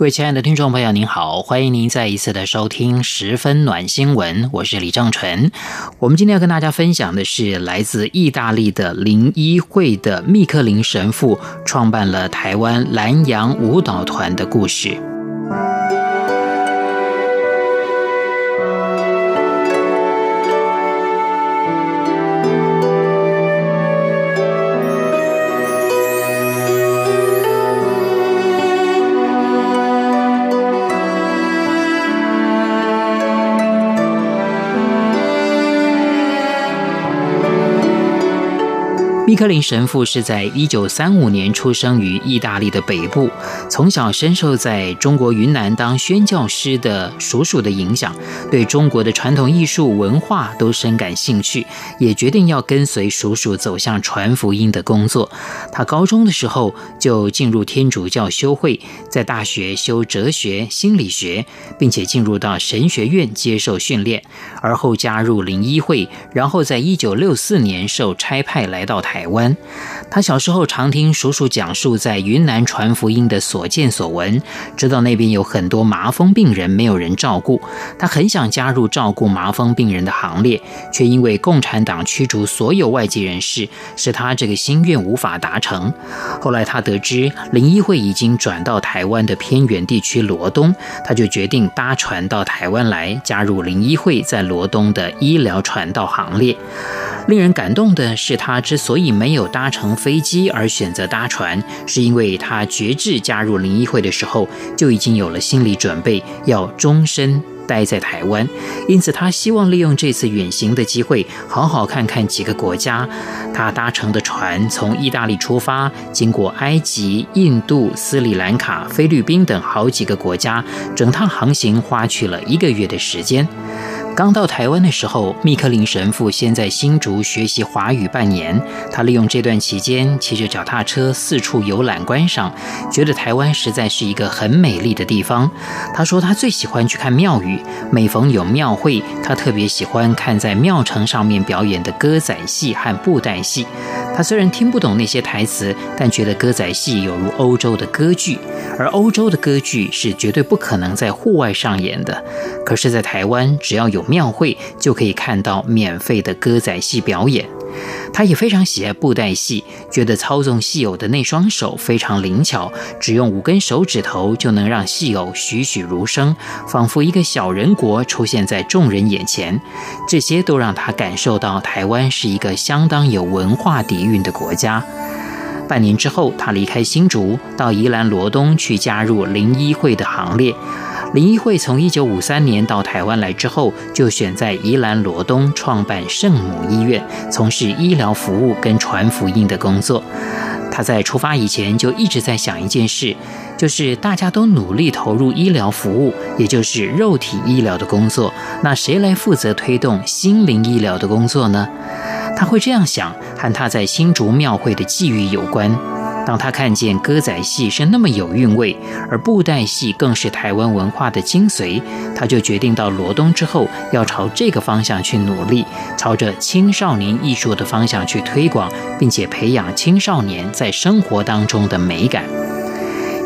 各位亲爱的听众朋友，您好，欢迎您再一次的收听《十分暖新闻》，我是李正淳。我们今天要跟大家分享的是来自意大利的零一会的密克林神父创办了台湾蓝洋舞蹈团的故事。密克林神父是在一九三五年出生于意大利的北部，从小深受在中国云南当宣教师的叔叔的影响，对中国的传统艺术文化都深感兴趣，也决定要跟随叔叔走向传福音的工作。他高中的时候就进入天主教修会，在大学修哲学、心理学，并且进入到神学院接受训练，而后加入灵医会，然后在一九六四年受差派来到台。台湾，他小时候常听叔叔讲述在云南传福音的所见所闻，知道那边有很多麻风病人没有人照顾，他很想加入照顾麻风病人的行列，却因为共产党驱逐所有外籍人士，使他这个心愿无法达成。后来他得知林医会已经转到台湾的偏远地区罗东，他就决定搭船到台湾来加入林医会在罗东的医疗传道行列。令人感动的是，他之所以没有搭乘飞机而选择搭船，是因为他决志加入灵医会的时候就已经有了心理准备，要终身待在台湾。因此，他希望利用这次远行的机会，好好看看几个国家。他搭乘的船从意大利出发，经过埃及、印度、斯里兰卡、菲律宾等好几个国家，整趟航行花去了一个月的时间。刚到台湾的时候，密克林神父先在新竹学习华语半年。他利用这段期间骑着脚踏车四处游览观赏，觉得台湾实在是一个很美丽的地方。他说他最喜欢去看庙宇，每逢有庙会，他特别喜欢看在庙埕上面表演的歌仔戏和布袋戏。他虽然听不懂那些台词，但觉得歌仔戏有如欧洲的歌剧，而欧洲的歌剧是绝对不可能在户外上演的。可是，在台湾，只要有 庙会，就可以看到免费的歌仔戏表演。他也非常喜爱布袋戏，觉得操纵戏偶的那双手非常灵巧，只用五根手指头就能让戏偶栩栩如生，仿佛一个小人国出现在众人眼前。这些都让他感受到台湾是一个相当有文化底蕴的国家。半年之后，他离开新竹，到宜兰罗东去加入灵医会的行列。灵医会从一九五三年到台湾来之后，就选在宜兰罗东创办圣母医院，从事医疗服务跟传福音的工作。他在出发以前就一直在想一件事，就是大家都努力投入医疗服务，也就是肉体医疗的工作，那谁来负责推动心灵医疗的工作呢？他会这样想，和他在新竹庙会的际遇有关。当他看见歌仔戏是那么有韵味，而布袋戏更是台湾文化的精髓，他就决定到罗东之后要朝这个方向去努力，朝着青少年艺术的方向去推广，并且培养青少年在生活当中的美感。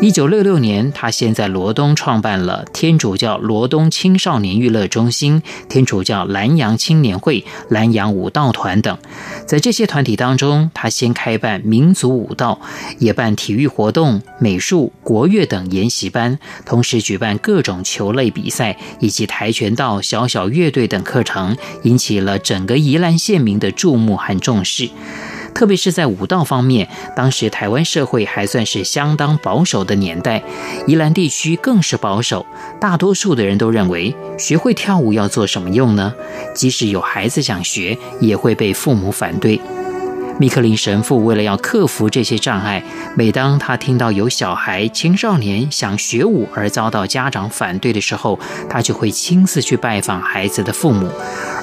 一九六六年，他先在罗东创办了天主教罗东青少年娱乐中心、天主教兰阳青年会、兰阳舞蹈团等。在这些团体当中，他先开办民族舞蹈，也办体育活动、美术、国乐等研习班，同时举办各种球类比赛以及跆拳道、小小乐队等课程，引起了整个宜兰县民的注目和重视。特别是在舞蹈方面，当时台湾社会还算是相当保守的年代，宜兰地区更是保守。大多数的人都认为，学会跳舞要做什么用呢？即使有孩子想学，也会被父母反对。密克林神父为了要克服这些障碍，每当他听到有小孩、青少年想学舞而遭到家长反对的时候，他就会亲自去拜访孩子的父母。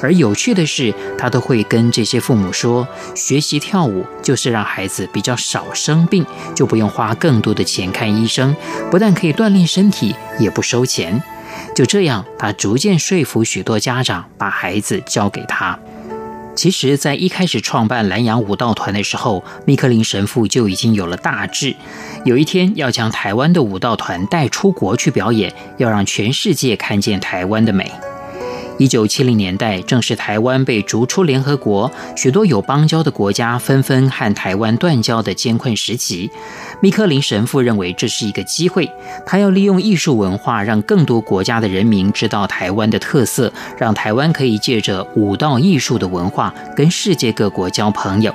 而有趣的是，他都会跟这些父母说，学习跳舞就是让孩子比较少生病，就不用花更多的钱看医生，不但可以锻炼身体，也不收钱。就这样，他逐渐说服许多家长把孩子交给他。其实，在一开始创办蓝洋舞蹈团的时候，密克林神父就已经有了大志，有一天要将台湾的舞蹈团带出国去表演，要让全世界看见台湾的美。一九七零年代，正是台湾被逐出联合国，许多有邦交的国家纷纷和台湾断交的艰困时期。密克林神父认为这是一个机会，他要利用艺术文化，让更多国家的人民知道台湾的特色，让台湾可以借着舞蹈艺术的文化，跟世界各国交朋友。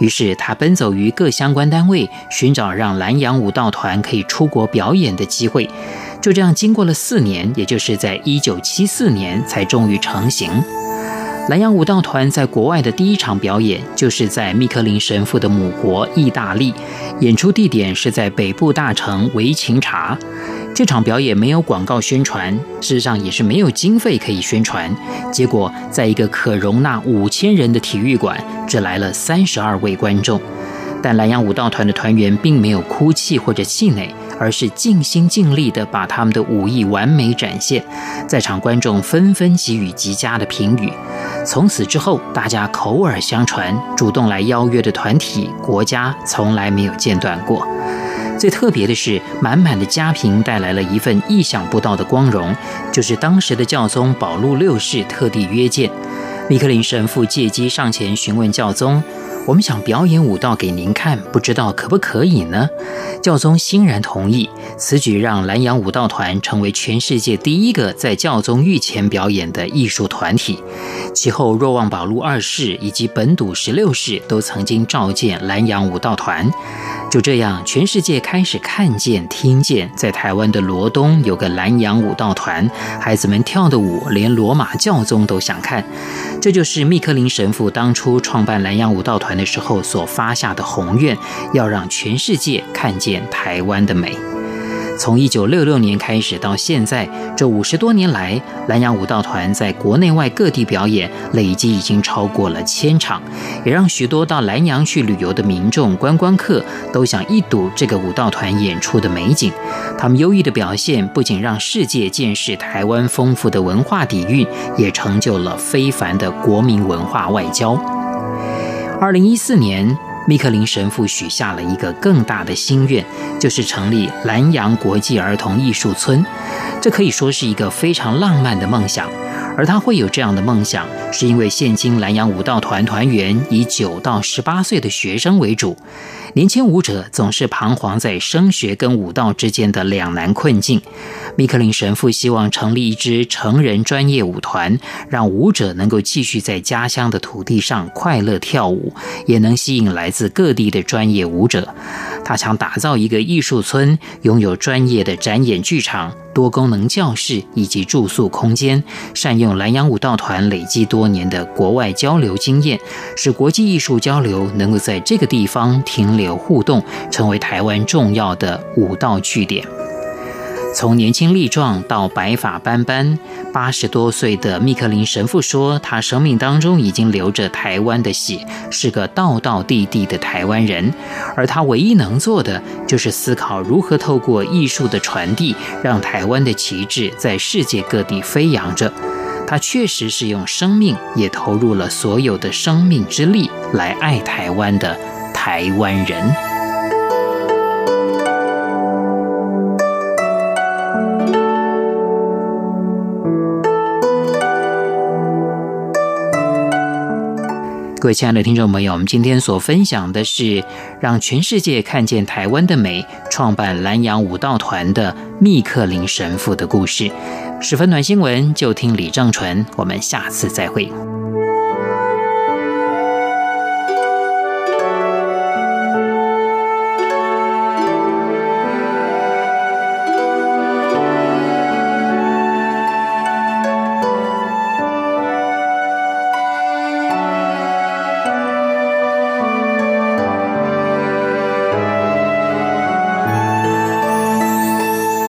于是他奔走于各相关单位，寻找让南洋舞蹈团可以出国表演的机会。就这样，经过了四年，也就是在一九七四年，才终于成型。兰阳舞蹈团在国外的第一场表演，就是在密克林神父的母国意大利，演出地点是在北部大城维琴察。这场表演没有广告宣传，事实上也是没有经费可以宣传。结果，在一个可容纳五千人的体育馆，只来了三十二位观众。但兰阳舞蹈团的团员并没有哭泣或者气馁。而是尽心尽力地把他们的武艺完美展现，在场观众纷纷给予极佳的评语。从此之后，大家口耳相传，主动来邀约的团体、国家从来没有间断过。最特别的是，满满的家贫带来了一份意想不到的光荣，就是当时的教宗保禄六世特地约见，米克林神父借机上前询问教宗。我们想表演舞蹈给您看，不知道可不可以呢？教宗欣然同意。此举让兰阳舞蹈团成为全世界第一个在教宗御前表演的艺术团体。其后，若望保禄二世以及本笃十六世都曾经召见兰阳舞蹈团。就这样，全世界开始看见、听见，在台湾的罗东有个南洋舞蹈团，孩子们跳的舞，连罗马教宗都想看。这就是密克林神父当初创办南洋舞蹈团的时候所发下的宏愿，要让全世界看见台湾的美。从一九六六年开始到现在，这五十多年来，兰阳舞蹈团在国内外各地表演，累计已经超过了千场，也让许多到兰阳去旅游的民众、观光客都想一睹这个舞蹈团演出的美景。他们优异的表现，不仅让世界见识台湾丰富的文化底蕴，也成就了非凡的国民文化外交。二零一四年。密克林神父许下了一个更大的心愿，就是成立兰阳国际儿童艺术村。这可以说是一个非常浪漫的梦想。而他会有这样的梦想，是因为现今兰阳舞蹈团团员以九到十八岁的学生为主。年轻舞者总是彷徨在升学跟舞蹈之间的两难困境。密克林神父希望成立一支成人专业舞团，让舞者能够继续在家乡的土地上快乐跳舞，也能吸引来自各地的专业舞者。他想打造一个艺术村，拥有专业的展演剧场、多功能教室以及住宿空间，善用兰阳舞蹈团累积多多年的国外交流经验，使国际艺术交流能够在这个地方停留互动，成为台湾重要的舞蹈据点。从年轻力壮到白发斑斑，八十多岁的密克林神父说：“他生命当中已经流着台湾的血，是个道道地地的台湾人。而他唯一能做的，就是思考如何透过艺术的传递，让台湾的旗帜在世界各地飞扬着。他确实是用生命，也投入了所有的生命之力来爱台湾的台湾人。”各位亲爱的听众朋友，我们今天所分享的是让全世界看见台湾的美，创办兰阳舞蹈团的密克林神父的故事。十分暖新闻，就听李正淳。我们下次再会。